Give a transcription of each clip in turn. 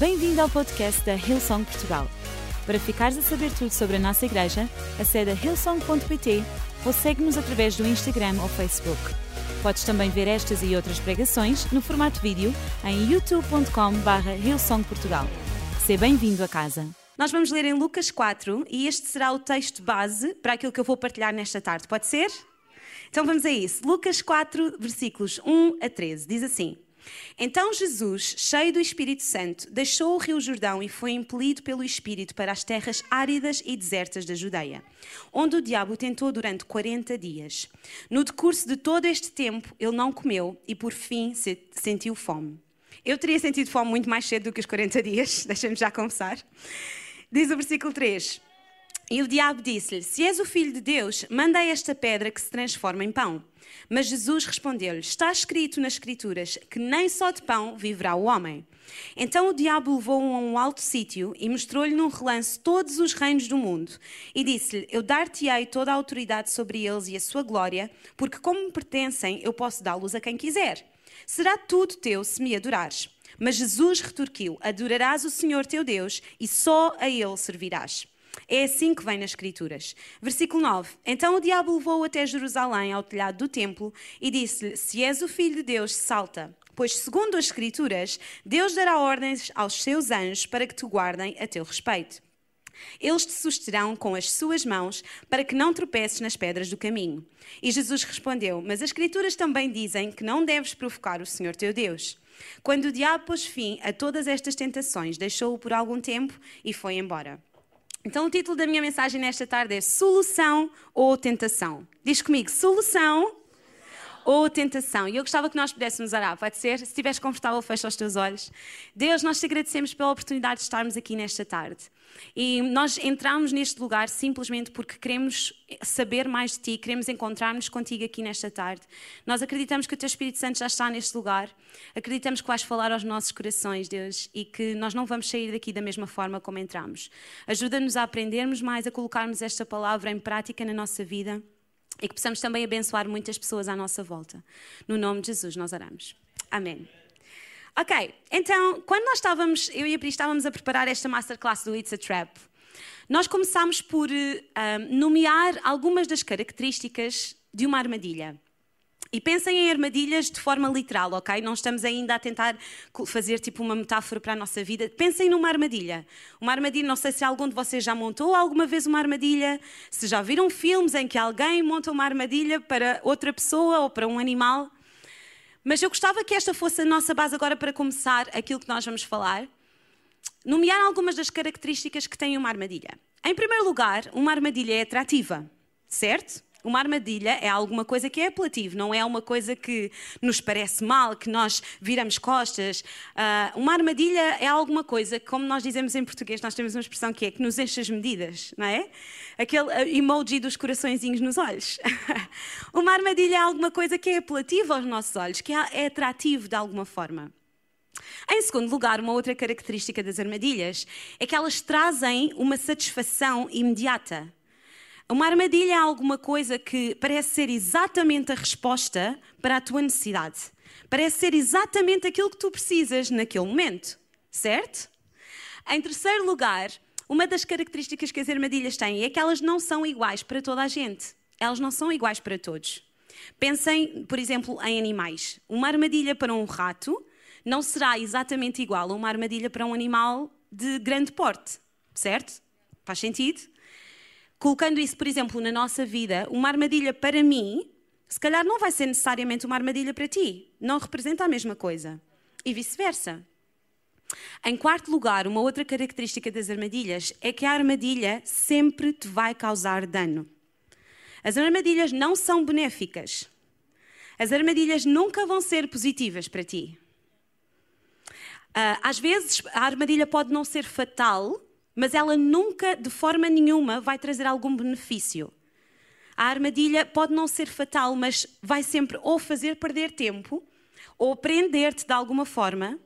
Bem-vindo ao podcast da Hillsong Portugal. Para ficares a saber tudo sobre a nossa igreja, acede a hillsong.pt ou segue-nos através do Instagram ou Facebook. Podes também ver estas e outras pregações no formato vídeo em youtube.com.br hillsongportugal. Seja bem-vindo a casa. Nós vamos ler em Lucas 4 e este será o texto base para aquilo que eu vou partilhar nesta tarde. Pode ser? Então vamos a isso. Lucas 4, versículos 1 a 13. Diz assim. Então Jesus, cheio do Espírito Santo, deixou o rio Jordão e foi impelido pelo Espírito para as terras áridas e desertas da Judeia, onde o diabo tentou durante 40 dias. No decurso de todo este tempo, ele não comeu e por fim sentiu fome. Eu teria sentido fome muito mais cedo do que os 40 dias, deixa-me já confessar. Diz o versículo 3. E o diabo disse-lhe: Se és o filho de Deus, manda esta pedra que se transforma em pão. Mas Jesus respondeu-lhe: Está escrito nas Escrituras que nem só de pão viverá o homem. Então o diabo levou-o a um alto sítio e mostrou-lhe num relance todos os reinos do mundo. E disse-lhe: Eu dar-te-ei toda a autoridade sobre eles e a sua glória, porque como me pertencem, eu posso dá-los a quem quiser. Será tudo teu se me adorares. Mas Jesus retorquiu: Adorarás o Senhor teu Deus e só a ele servirás. É assim que vem nas Escrituras. Versículo 9. Então o diabo levou-o até Jerusalém, ao telhado do templo, e disse-lhe: Se és o filho de Deus, salta. Pois, segundo as Escrituras, Deus dará ordens aos seus anjos para que te guardem a teu respeito. Eles te susterão com as suas mãos para que não tropeces nas pedras do caminho. E Jesus respondeu: Mas as Escrituras também dizem que não deves provocar o Senhor teu Deus. Quando o diabo pôs fim a todas estas tentações, deixou-o por algum tempo e foi embora. Então, o título da minha mensagem nesta tarde é Solução ou Tentação? Diz comigo, solução ou tentação. E eu gostava que nós pudéssemos orar, pode ser? Se estiveres confortável, fecha os teus olhos. Deus, nós te agradecemos pela oportunidade de estarmos aqui nesta tarde. E nós entramos neste lugar simplesmente porque queremos saber mais de ti, queremos encontrar-nos contigo aqui nesta tarde. Nós acreditamos que o teu Espírito Santo já está neste lugar, acreditamos que vais falar aos nossos corações, Deus, e que nós não vamos sair daqui da mesma forma como entramos. Ajuda-nos a aprendermos mais, a colocarmos esta palavra em prática na nossa vida e que possamos também abençoar muitas pessoas à nossa volta. No nome de Jesus nós oramos. Amém. Ok, então, quando nós estávamos, eu e a Pri estávamos a preparar esta masterclass do It's a Trap, nós começámos por nomear algumas das características de uma armadilha. E pensem em armadilhas de forma literal, ok? Não estamos ainda a tentar fazer tipo uma metáfora para a nossa vida. Pensem numa armadilha. Uma armadilha, não sei se algum de vocês já montou alguma vez uma armadilha, se já viram filmes em que alguém monta uma armadilha para outra pessoa ou para um animal. Mas eu gostava que esta fosse a nossa base agora para começar aquilo que nós vamos falar. Nomear algumas das características que tem uma armadilha. Em primeiro lugar, uma armadilha é atrativa, certo? Uma armadilha é alguma coisa que é apelativo, não é uma coisa que nos parece mal, que nós viramos costas. Uh, uma armadilha é alguma coisa, como nós dizemos em português, nós temos uma expressão que é que nos enche as medidas, não é? Aquele ah, emoji dos coraçõezinhos nos olhos. uma armadilha é alguma coisa que é apelativa aos nossos olhos, que é, é atrativo de alguma forma. Em segundo lugar, uma outra característica das armadilhas é que elas trazem uma satisfação imediata. Uma armadilha é alguma coisa que parece ser exatamente a resposta para a tua necessidade. Parece ser exatamente aquilo que tu precisas naquele momento, certo? Em terceiro lugar, uma das características que as armadilhas têm é que elas não são iguais para toda a gente. Elas não são iguais para todos. Pensem, por exemplo, em animais. Uma armadilha para um rato não será exatamente igual a uma armadilha para um animal de grande porte, certo? Faz sentido? Colocando isso, por exemplo, na nossa vida, uma armadilha para mim, se calhar não vai ser necessariamente uma armadilha para ti. Não representa a mesma coisa. E vice-versa. Em quarto lugar, uma outra característica das armadilhas é que a armadilha sempre te vai causar dano. As armadilhas não são benéficas. As armadilhas nunca vão ser positivas para ti. Ah, às vezes, a armadilha pode não ser fatal, mas ela nunca, de forma nenhuma, vai trazer algum benefício. A armadilha pode não ser fatal, mas vai sempre ou fazer perder tempo, ou prender-te de alguma forma.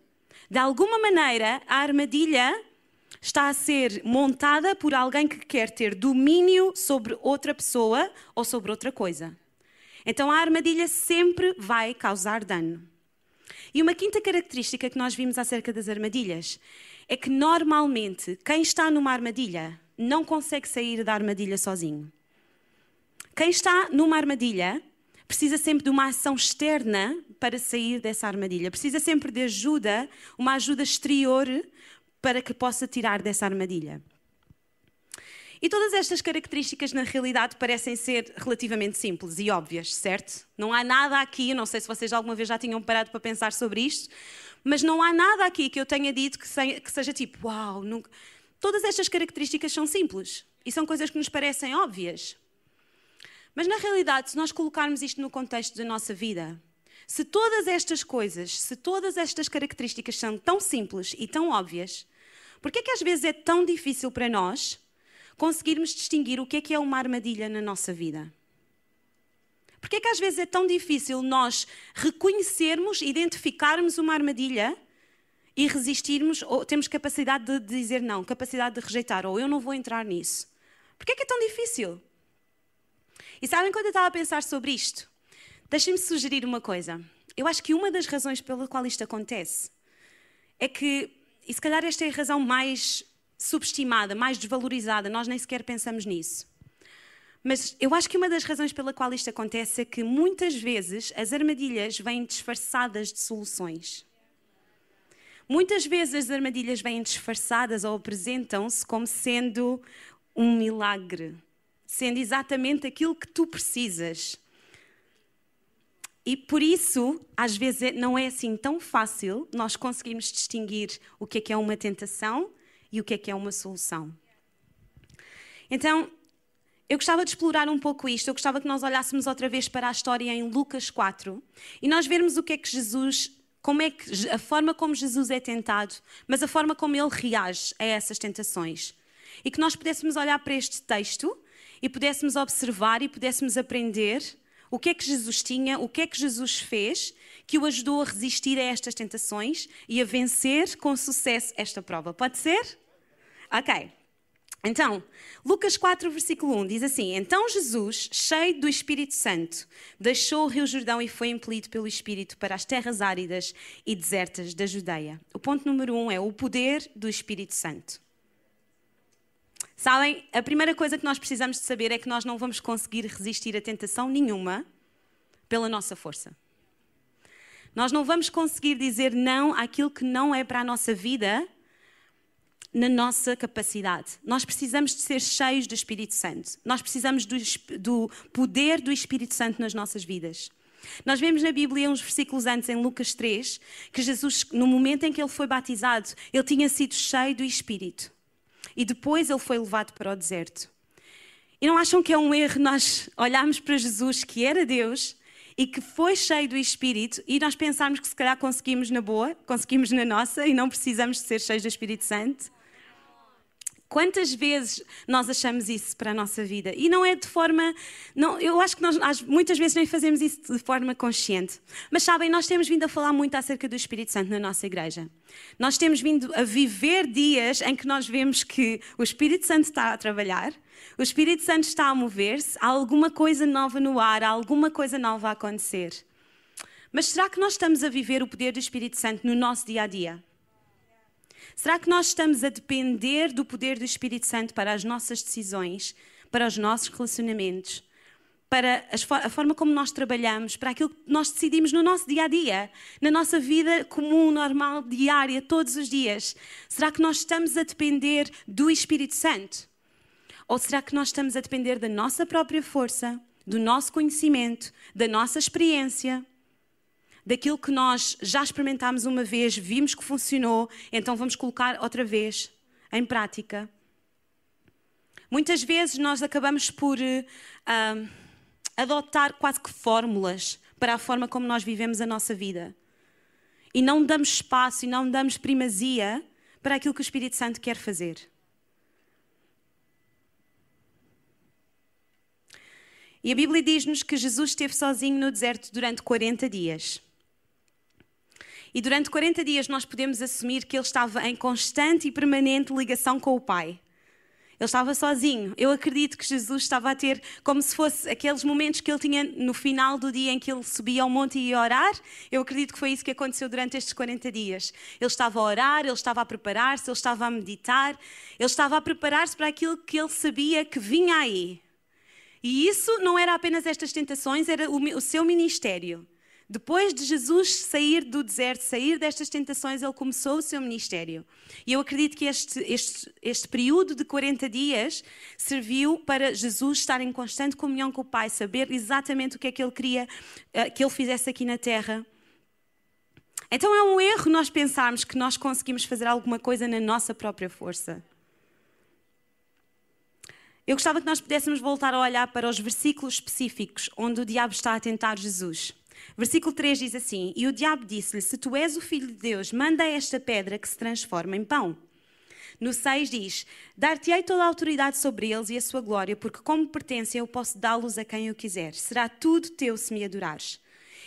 De alguma maneira, a armadilha está a ser montada por alguém que quer ter domínio sobre outra pessoa ou sobre outra coisa. Então a armadilha sempre vai causar dano. E uma quinta característica que nós vimos acerca das armadilhas é que normalmente quem está numa armadilha não consegue sair da armadilha sozinho. Quem está numa armadilha precisa sempre de uma ação externa para sair dessa armadilha. Precisa sempre de ajuda, uma ajuda exterior para que possa tirar dessa armadilha. E todas estas características, na realidade, parecem ser relativamente simples e óbvias, certo? Não há nada aqui, não sei se vocês alguma vez já tinham parado para pensar sobre isto, mas não há nada aqui que eu tenha dito que, seja tipo, uau, nunca... todas estas características são simples e são coisas que nos parecem óbvias. Mas na realidade, se nós colocarmos isto no contexto da nossa vida, se todas estas coisas, se todas estas características são tão simples e tão óbvias, por que é que às vezes é tão difícil para nós conseguirmos distinguir o que é que é uma armadilha na nossa vida. Porque é que às vezes é tão difícil nós reconhecermos, identificarmos uma armadilha e resistirmos, ou temos capacidade de dizer não, capacidade de rejeitar, ou eu não vou entrar nisso? Porque é que é tão difícil? E sabem quando eu estava a pensar sobre isto? Deixem-me sugerir uma coisa. Eu acho que uma das razões pela qual isto acontece é que, e se calhar esta é a razão mais subestimada, mais desvalorizada, nós nem sequer pensamos nisso. Mas eu acho que uma das razões pela qual isto acontece é que muitas vezes as armadilhas vêm disfarçadas de soluções. Muitas vezes as armadilhas vêm disfarçadas ou apresentam-se como sendo um milagre, sendo exatamente aquilo que tu precisas. E por isso, às vezes, não é assim tão fácil nós conseguirmos distinguir o que é que é uma tentação e o que é que é uma solução. Então, eu gostava de explorar um pouco isto. Eu gostava que nós olhássemos outra vez para a história em Lucas 4 e nós vermos o que é que Jesus, como é que a forma como Jesus é tentado, mas a forma como ele reage a essas tentações. E que nós pudéssemos olhar para este texto e pudéssemos observar e pudéssemos aprender o que é que Jesus tinha, o que é que Jesus fez que o ajudou a resistir a estas tentações e a vencer com sucesso esta prova. Pode ser? Ok. Então, Lucas 4, versículo 1 diz assim: Então Jesus, cheio do Espírito Santo, deixou o Rio Jordão e foi impelido pelo Espírito para as terras áridas e desertas da Judeia. O ponto número um é o poder do Espírito Santo. Sabem, a primeira coisa que nós precisamos de saber é que nós não vamos conseguir resistir a tentação nenhuma pela nossa força. Nós não vamos conseguir dizer não àquilo que não é para a nossa vida na nossa capacidade. Nós precisamos de ser cheios do Espírito Santo. Nós precisamos do, do, poder do Espírito Santo nas nossas vidas. Nós vemos na Bíblia, uns versículos antes, em Lucas 3, que Jesus, no momento em que ele foi batizado, ele tinha sido cheio do Espírito. E depois ele foi levado para o deserto. E não acham que é um erro nós olharmos para Jesus, que era Deus, e que foi cheio do Espírito, e nós pensarmos que se calhar conseguimos na boa, conseguimos na nossa, e não precisamos de ser cheios do Espírito Santo? Quantas vezes nós achamos isso para a nossa vida? E não é de forma. Não, eu acho que nós muitas vezes nem fazemos isso de forma consciente. Mas sabem, nós temos vindo a falar muito acerca do Espírito Santo na nossa igreja. Nós temos vindo a viver dias em que nós vemos que o Espírito Santo está a trabalhar, o Espírito Santo está a mover-se, há alguma coisa nova no ar, há alguma coisa nova a acontecer. Mas será que nós estamos a viver o poder do Espírito Santo no nosso dia a dia? Será que nós estamos a depender do poder do Espírito Santo para as nossas decisões, para os nossos relacionamentos, para a forma como nós trabalhamos, para aquilo que nós decidimos no nosso dia a dia, na nossa vida comum, normal, diária, todos os dias? Será que nós estamos a depender do Espírito Santo? Ou será que nós estamos a depender da nossa própria força, do nosso conhecimento, da nossa experiência? Daquilo que nós já experimentámos uma vez, vimos que funcionou, então vamos colocar outra vez em prática. Muitas vezes nós acabamos por uh, adotar quase que fórmulas para a forma como nós vivemos a nossa vida. E não damos espaço e não damos primazia para aquilo que o Espírito Santo quer fazer. E a Bíblia diz-nos que Jesus esteve sozinho no deserto durante 40 dias. E durante 40 dias nós podemos assumir que ele estava em constante e permanente ligação com o Pai. Ele estava sozinho. Eu acredito que Jesus estava a ter como se fosse aqueles momentos que ele tinha no final do dia em que ele subia ao monte e ia orar. Eu acredito que foi isso que aconteceu durante estes 40 dias. Ele estava a orar, ele estava a preparar-se, ele estava a meditar, ele estava a preparar-se para aquilo que ele sabia que vinha aí. E isso não era apenas estas tentações, era o seu ministério. Depois de Jesus sair do deserto, sair destas tentações, ele começou o seu ministério. E eu acredito que este, este, este período de 40 dias serviu para Jesus estar em constante comunhão com o Pai, saber exatamente o que é que ele queria uh, que ele fizesse aqui na terra. Então é um erro nós pensarmos que nós conseguimos fazer alguma coisa na nossa própria força. Eu gostava que nós pudéssemos voltar a olhar para os versículos específicos onde o diabo está a tentar Jesus. Versículo 3 diz assim: E o diabo disse-lhe: Se tu és o filho de Deus, manda esta pedra que se transforma em pão. No 6 diz: Dar-te-ei toda a autoridade sobre eles e a sua glória, porque como pertencem eu posso dá-los a quem eu quiser. Será tudo teu se me adorares.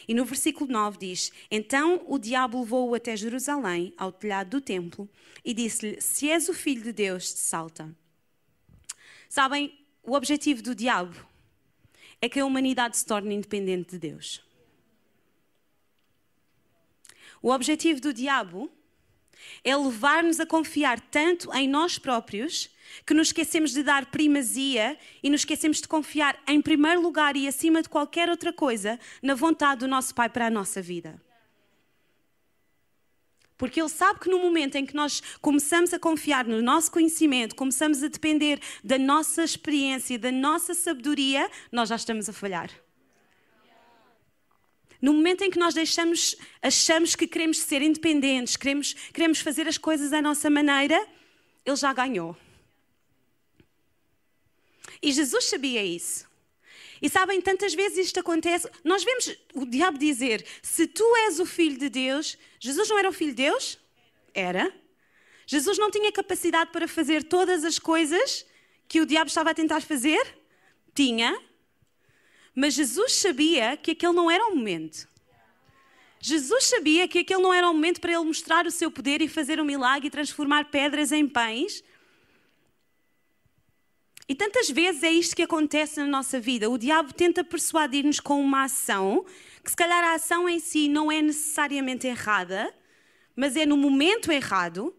E no versículo 9 diz: Então o diabo levou-o até Jerusalém, ao telhado do templo, e disse-lhe: Se és o filho de Deus, salta. Sabem, o objetivo do diabo é que a humanidade se torne independente de Deus. O objetivo do diabo é levar-nos a confiar tanto em nós próprios que nos esquecemos de dar primazia e nos esquecemos de confiar em primeiro lugar e acima de qualquer outra coisa na vontade do nosso Pai para a nossa vida. Porque Ele sabe que no momento em que nós começamos a confiar no nosso conhecimento, começamos a depender da nossa experiência, da nossa sabedoria, nós já estamos a falhar. No momento em que nós deixamos, achamos que queremos ser independentes, queremos, queremos fazer as coisas à nossa maneira, Ele já ganhou. E Jesus sabia isso. E sabem, tantas vezes isto acontece. Nós vemos o diabo dizer: Se tu és o filho de Deus, Jesus não era o filho de Deus? Era. Jesus não tinha capacidade para fazer todas as coisas que o diabo estava a tentar fazer? Tinha. Mas Jesus sabia que aquele não era o momento. Jesus sabia que aquele não era o momento para ele mostrar o seu poder e fazer um milagre e transformar pedras em pães. E tantas vezes é isto que acontece na nossa vida. O diabo tenta persuadir-nos com uma ação, que se calhar a ação em si não é necessariamente errada, mas é no momento errado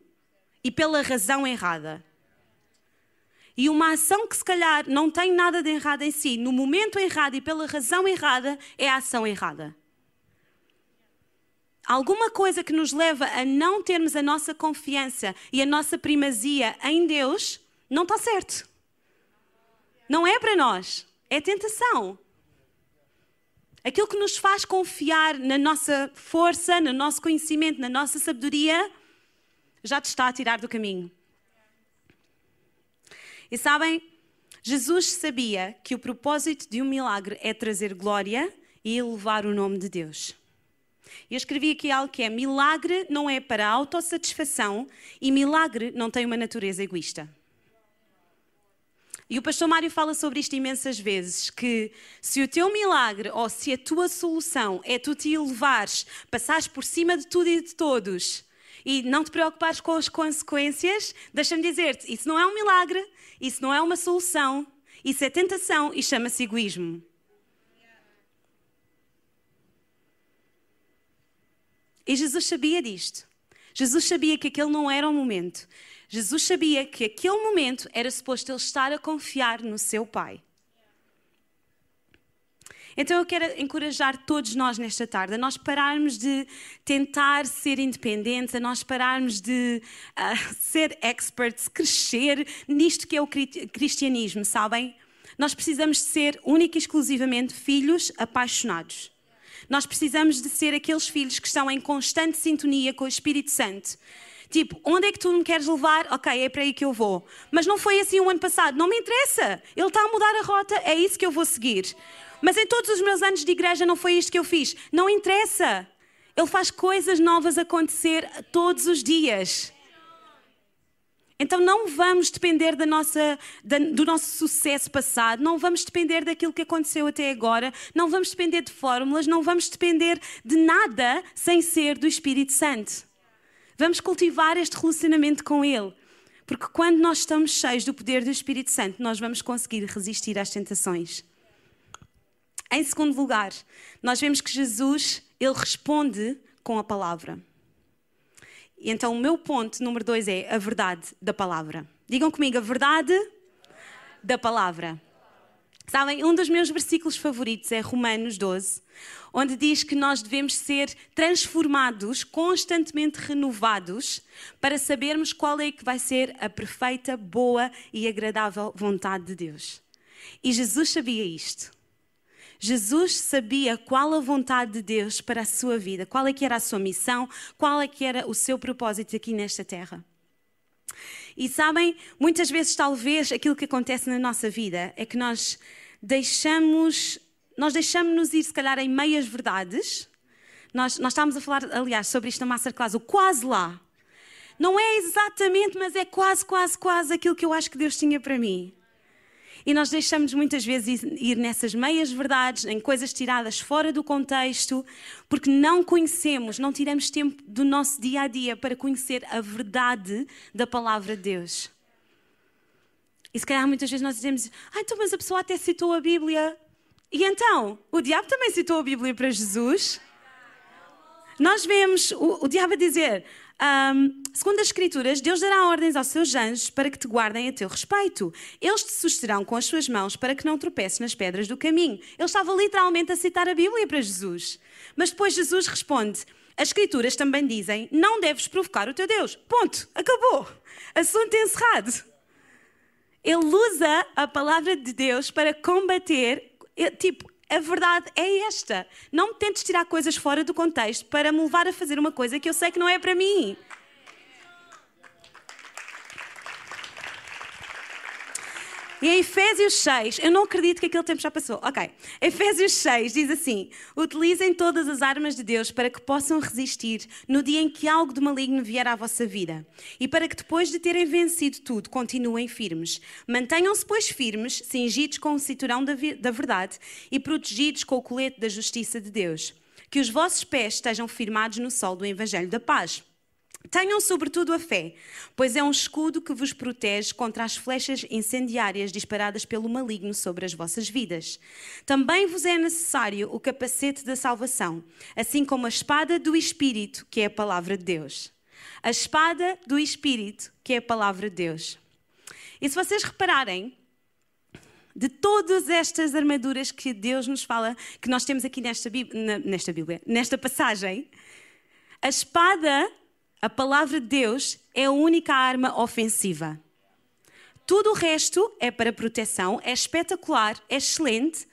e pela razão errada. E uma ação que se calhar não tem nada de errado em si, no momento errado e pela razão errada, é a ação errada. Alguma coisa que nos leva a não termos a nossa confiança e a nossa primazia em Deus, não está certo. Não é para nós, é tentação. Aquilo que nos faz confiar na nossa força, no nosso conhecimento, na nossa sabedoria, já te está a tirar do caminho. E sabem, Jesus sabia que o propósito de um milagre é trazer glória e elevar o nome de Deus. Eu escrevi aqui algo que é: milagre não é para autossatisfação e milagre não tem uma natureza egoísta. E o pastor Mário fala sobre isto imensas vezes: que se o teu milagre ou se a tua solução é tu te elevares, passares por cima de tudo e de todos e não te preocupares com as consequências, deixa-me dizer-te: isso não é um milagre, isso não é uma solução, isso é tentação e chama-se egoísmo. E Jesus sabia disto. Jesus sabia que aquele não era o momento. Jesus sabia que aquele momento era suposto ele estar a confiar no seu Pai. Então eu quero encorajar todos nós nesta tarde a nós pararmos de tentar ser independentes, a nós pararmos de uh, ser experts, crescer nisto que é o cristianismo, sabem? Nós precisamos de ser única e exclusivamente filhos apaixonados. Nós precisamos de ser aqueles filhos que estão em constante sintonia com o Espírito Santo Tipo, onde é que tu me queres levar? Ok, é para aí que eu vou. Mas não foi assim o ano passado. Não me interessa. Ele está a mudar a rota, é isso que eu vou seguir. Mas em todos os meus anos de igreja não foi isto que eu fiz. Não interessa. Ele faz coisas novas acontecer todos os dias. Então não vamos depender da nossa, da, do nosso sucesso passado, não vamos depender daquilo que aconteceu até agora, não vamos depender de fórmulas, não vamos depender de nada sem ser do Espírito Santo. Vamos cultivar este relacionamento com Ele. Porque quando nós estamos cheios do poder do Espírito Santo, nós vamos conseguir resistir às tentações. Em segundo lugar, nós vemos que Jesus, ele responde com a palavra. Então o meu ponto número dois é a verdade da palavra. Digam comigo, a verdade da palavra. Sabem, um dos meus versículos favoritos é Romanos 12, onde diz que nós devemos ser transformados, constantemente renovados, para sabermos qual é que vai ser a perfeita, boa e agradável vontade de Deus. E Jesus sabia isto. Jesus sabia qual a vontade de Deus para a sua vida, qual é que era a sua missão, qual é que era o seu propósito aqui nesta terra. E sabem, muitas vezes talvez aquilo que acontece na nossa vida é que nós deixamos, nós deixamos-nos ir se calhar em meias verdades. Nós, nós estávamos a falar, aliás, sobre isto na Masterclass, o quase lá. Não é exatamente, mas é quase, quase, quase aquilo que eu acho que Deus tinha para mim. E nós deixamos muitas vezes ir nessas meias verdades, em coisas tiradas fora do contexto, porque não conhecemos, não tiramos tempo do nosso dia a dia para conhecer a verdade da palavra de Deus. E se calhar muitas vezes nós dizemos: Ah, então, mas a pessoa até citou a Bíblia. E então, o diabo também citou a Bíblia para Jesus. Nós vemos o, o diabo a dizer: um, segundo as Escrituras, Deus dará ordens aos seus anjos para que te guardem a teu respeito. Eles te susterão com as suas mãos para que não tropeces nas pedras do caminho. Ele estava literalmente a citar a Bíblia para Jesus. Mas depois Jesus responde: As Escrituras também dizem: Não deves provocar o teu Deus. Ponto. Acabou. Assunto encerrado. Ele usa a palavra de Deus para combater, tipo, a verdade é esta. Não me tentes tirar coisas fora do contexto para me levar a fazer uma coisa que eu sei que não é para mim. E em Efésios 6, eu não acredito que aquele tempo já passou. Ok. Efésios 6 diz assim: Utilizem todas as armas de Deus para que possam resistir no dia em que algo de maligno vier à vossa vida. E para que depois de terem vencido tudo, continuem firmes. Mantenham-se, pois, firmes, cingidos com o cinturão da, da verdade e protegidos com o colete da justiça de Deus. Que os vossos pés estejam firmados no sol do Evangelho da paz. Tenham sobretudo a fé, pois é um escudo que vos protege contra as flechas incendiárias disparadas pelo maligno sobre as vossas vidas. Também vos é necessário o capacete da salvação, assim como a espada do Espírito, que é a palavra de Deus. A espada do Espírito, que é a palavra de Deus. E se vocês repararem, de todas estas armaduras que Deus nos fala, que nós temos aqui nesta Bíblia, nesta, Bíblia, nesta passagem, a espada a palavra de Deus é a única arma ofensiva. Tudo o resto é para proteção, é espetacular, é excelente,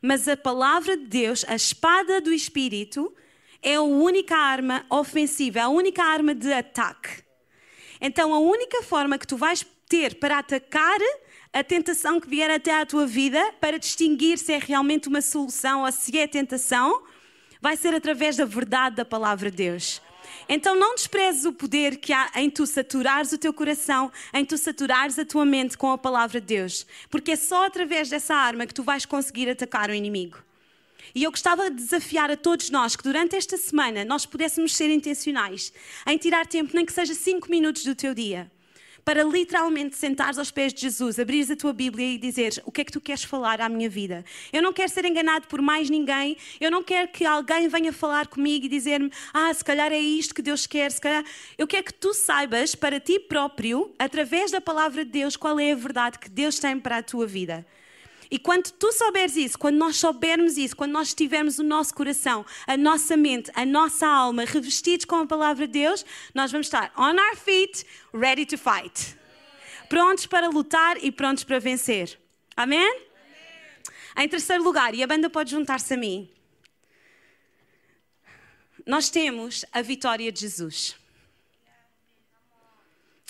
mas a palavra de Deus, a espada do Espírito, é a única arma ofensiva, a única arma de ataque. Então, a única forma que tu vais ter para atacar a tentação que vier até à tua vida, para distinguir se é realmente uma solução ou se é tentação, vai ser através da verdade da palavra de Deus. Então não desprezes o poder que há em tu saturares o teu coração, em tu saturares a tua mente com a palavra de Deus, porque é só através dessa arma que tu vais conseguir atacar o inimigo. E eu gostava de desafiar a todos nós que durante esta semana nós pudéssemos ser intencionais em tirar tempo, nem que seja cinco minutos do teu dia para literalmente sentares aos pés de Jesus, abrires a tua Bíblia e dizeres o que é que tu queres falar à minha vida. Eu não quero ser enganado por mais ninguém, eu não quero que alguém venha falar comigo e dizer-me, ah, se calhar é isto que Deus quer, se calhar. Eu quero que tu saibas para ti próprio, através da palavra de Deus, qual é a verdade que Deus tem para a tua vida. E quando tu souberes isso, quando nós soubermos isso, quando nós tivermos o nosso coração, a nossa mente, a nossa alma revestidos com a palavra de Deus, nós vamos estar on our feet, ready to fight. Prontos para lutar e prontos para vencer. Amém? Em terceiro lugar, e a banda pode juntar-se a mim, nós temos a vitória de Jesus.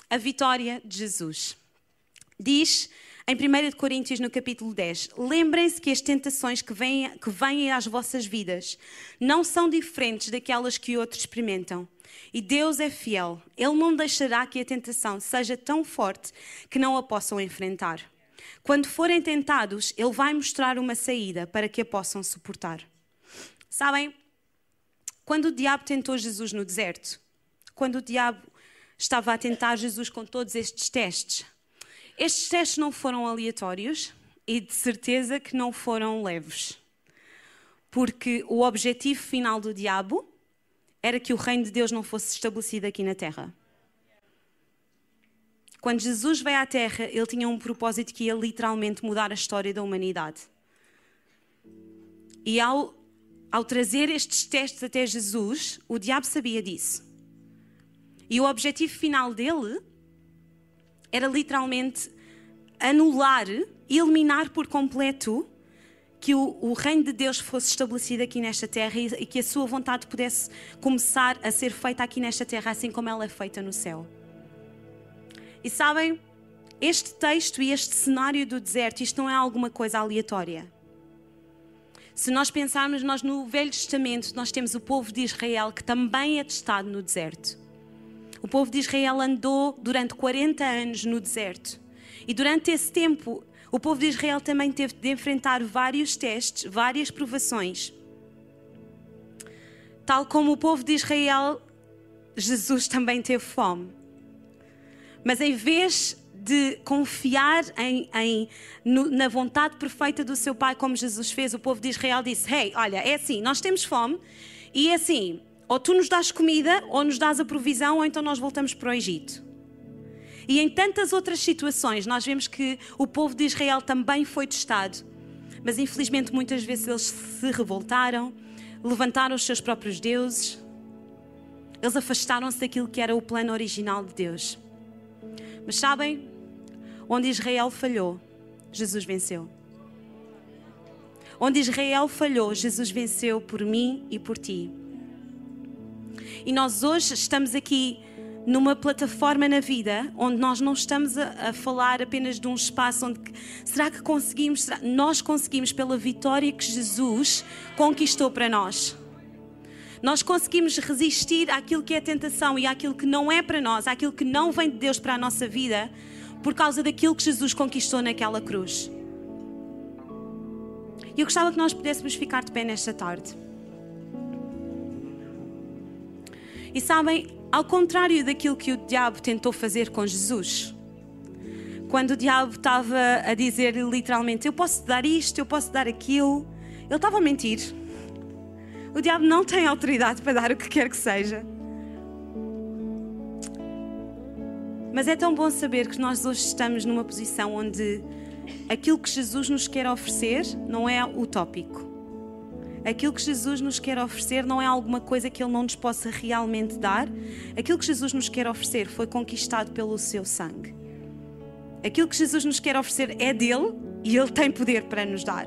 A vitória de Jesus. Diz em 1 Coríntios, no capítulo 10, lembrem-se que as tentações que vêm, que vêm às vossas vidas não são diferentes daquelas que outros experimentam. E Deus é fiel. Ele não deixará que a tentação seja tão forte que não a possam enfrentar. Quando forem tentados, Ele vai mostrar uma saída para que a possam suportar. Sabem, quando o diabo tentou Jesus no deserto, quando o diabo estava a tentar Jesus com todos estes testes. Estes testes não foram aleatórios e de certeza que não foram leves. Porque o objetivo final do diabo era que o reino de Deus não fosse estabelecido aqui na terra. Quando Jesus veio à terra, ele tinha um propósito que ia literalmente mudar a história da humanidade. E ao, ao trazer estes testes até Jesus, o diabo sabia disso. E o objetivo final dele era literalmente anular, eliminar por completo que o, o, reino de Deus fosse estabelecido aqui nesta terra e, e que a sua vontade pudesse começar a ser feita aqui nesta terra, assim como ela é feita no céu. E sabem, este texto e este cenário do deserto, isto não é alguma coisa aleatória. Se nós pensarmos, nós no Velho Testamento, nós temos o povo de Israel que também é testado no deserto. O povo de Israel andou durante 40 anos no deserto. E durante esse tempo, o povo de Israel também teve de enfrentar vários testes, várias provações. Tal como o povo de Israel, Jesus também teve fome. Mas em vez de confiar em, em no, na vontade perfeita do seu Pai, como Jesus fez, o povo de Israel disse: Hey, olha, é assim, nós temos fome e é assim, ou tu nos dás comida, ou nos dás a provisão, ou então nós voltamos para o Egito. E em tantas outras situações, nós vemos que o povo de Israel também foi testado. Mas infelizmente, muitas vezes eles se revoltaram, levantaram os seus próprios deuses, eles afastaram-se daquilo que era o plano original de Deus. Mas sabem, onde Israel falhou, Jesus venceu. Onde Israel falhou, Jesus venceu por mim e por ti. E nós hoje estamos aqui numa plataforma na vida onde nós não estamos a, a falar apenas de um espaço onde será que conseguimos, será, nós conseguimos pela vitória que Jesus conquistou para nós. Nós conseguimos resistir àquilo que é tentação e àquilo que não é para nós, àquilo que não vem de Deus para a nossa vida, por causa daquilo que Jesus conquistou naquela cruz. E eu gostava que nós pudéssemos ficar de pé nesta tarde. E sabem, ao contrário daquilo que o diabo tentou fazer com Jesus, quando o diabo estava a dizer literalmente: Eu posso dar isto, eu posso dar aquilo, ele estava a mentir. O diabo não tem autoridade para dar o que quer que seja. Mas é tão bom saber que nós hoje estamos numa posição onde aquilo que Jesus nos quer oferecer não é utópico aquilo que Jesus nos quer oferecer não é alguma coisa que Ele não nos possa realmente dar. Aquilo que Jesus nos quer oferecer foi conquistado pelo seu sangue. Aquilo que Jesus nos quer oferecer é dele e Ele tem poder para nos dar.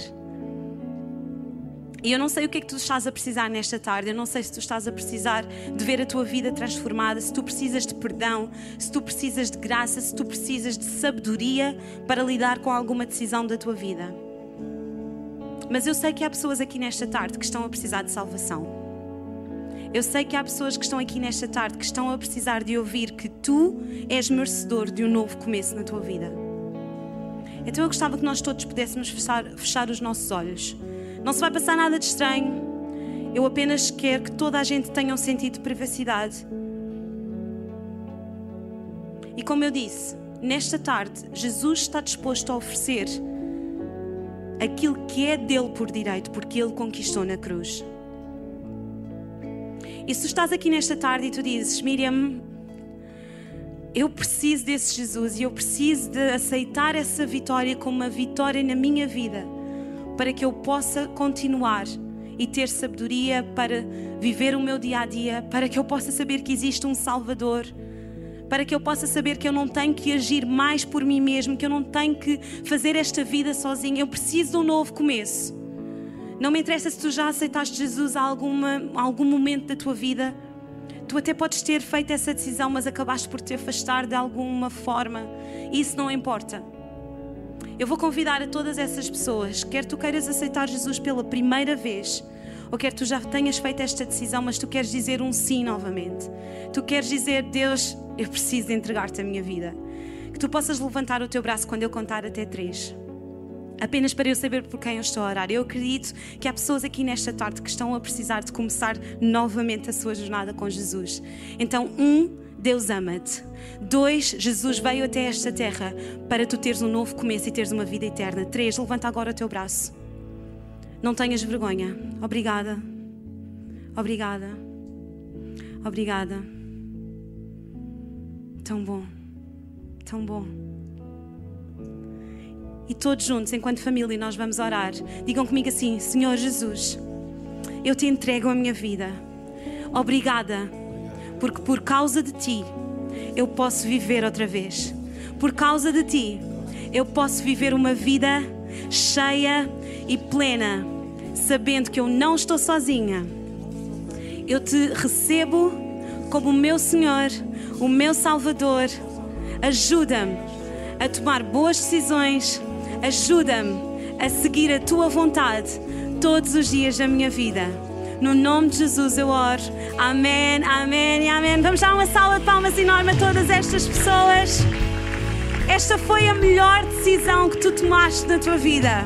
E eu não sei o que é que tu estás a precisar nesta tarde, eu não sei se tu estás a precisar de ver a tua vida transformada, se tu precisas de perdão, se tu precisas de graça, se tu precisas de sabedoria para lidar com alguma decisão da tua vida. Mas eu sei que há pessoas aqui nesta tarde que estão a precisar de salvação. Eu sei que há pessoas que estão aqui nesta tarde que estão a precisar de ouvir que tu és merecedor de um novo começo na tua vida. Então eu gostava que nós todos pudéssemos fechar, fechar os nossos olhos. Não se vai passar nada de estranho. Eu apenas quero que toda a gente tenha um sentido de privacidade. E como eu disse, nesta tarde, Jesus está disposto a oferecer aquilo que é dele por direito, porque ele conquistou na cruz. E se estás aqui nesta tarde e tu dizes, Miriam, eu preciso desse Jesus e eu preciso de aceitar essa vitória como uma vitória na minha vida, para que eu possa continuar e ter sabedoria para viver o meu dia a dia, para que eu possa saber que existe um Salvador para que eu possa saber que eu não tenho que agir mais por mim mesmo, que eu não tenho que fazer esta vida sozinho. Eu preciso de um novo começo. Não me interessa se tu já aceitaste Jesus a alguma, algum momento da tua vida. Tu até podes ter feito essa decisão, mas acabaste por te afastar de alguma forma. Isso não importa. Eu vou convidar a todas essas pessoas, quer tu queiras aceitar Jesus pela primeira vez, ou quer tu já tenhas feito esta decisão, mas tu queres dizer um sim novamente. Tu queres dizer, Deus, eu preciso entregar-te a minha vida. Que tu possas levantar o teu braço quando eu contar até três. Apenas para eu saber por quem eu estou a orar. Eu acredito que há pessoas aqui nesta tarde que estão a precisar de começar novamente a sua jornada com Jesus. Então, um, Deus ama-te. Dois, Jesus veio até esta terra para tu teres um novo começo e teres uma vida eterna. Três, levanta agora o teu braço. Não tenhas vergonha. Obrigada. Obrigada. Obrigada. Tão bom. Tão bom. E todos juntos, enquanto família, nós vamos orar. Digam comigo assim: Senhor Jesus, eu te entrego a minha vida. Obrigada, porque por causa de ti eu posso viver outra vez. Por causa de ti eu posso viver uma vida cheia e plena, sabendo que eu não estou sozinha. Eu te recebo como o meu Senhor, o meu Salvador. Ajuda-me a tomar boas decisões Ajuda-me a seguir a tua vontade todos os dias da minha vida. No nome de Jesus eu oro. Amém, amém e amém. Vamos dar uma salva de palmas enorme a todas estas pessoas. Esta foi a melhor decisão que tu tomaste na tua vida.